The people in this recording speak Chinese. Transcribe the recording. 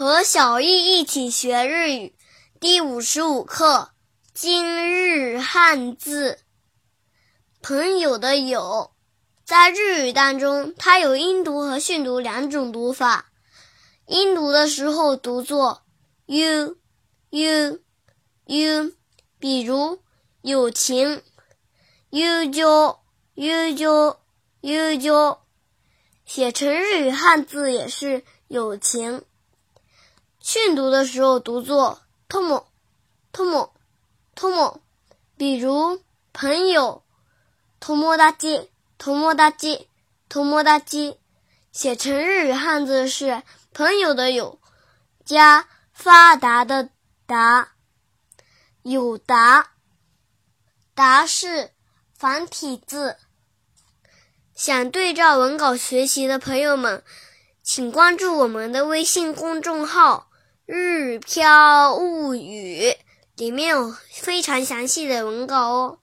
和小易一起学日语，第五十五课今日汉字。朋友的友，在日语当中，它有音读和训读两种读法。音读的时候读作 u u u，比如友情 u 就 u 就 u 就，写成日语汉字也是友情。训读的时候读作 tomo tomo tomo，比如朋友 tomodachi tomodachi tomodachi，写成日语汉字是朋友的友加发达的达，友达达是繁体字。想对照文稿学习的朋友们，请关注我们的微信公众号。日飘物语里面有非常详细的文稿哦。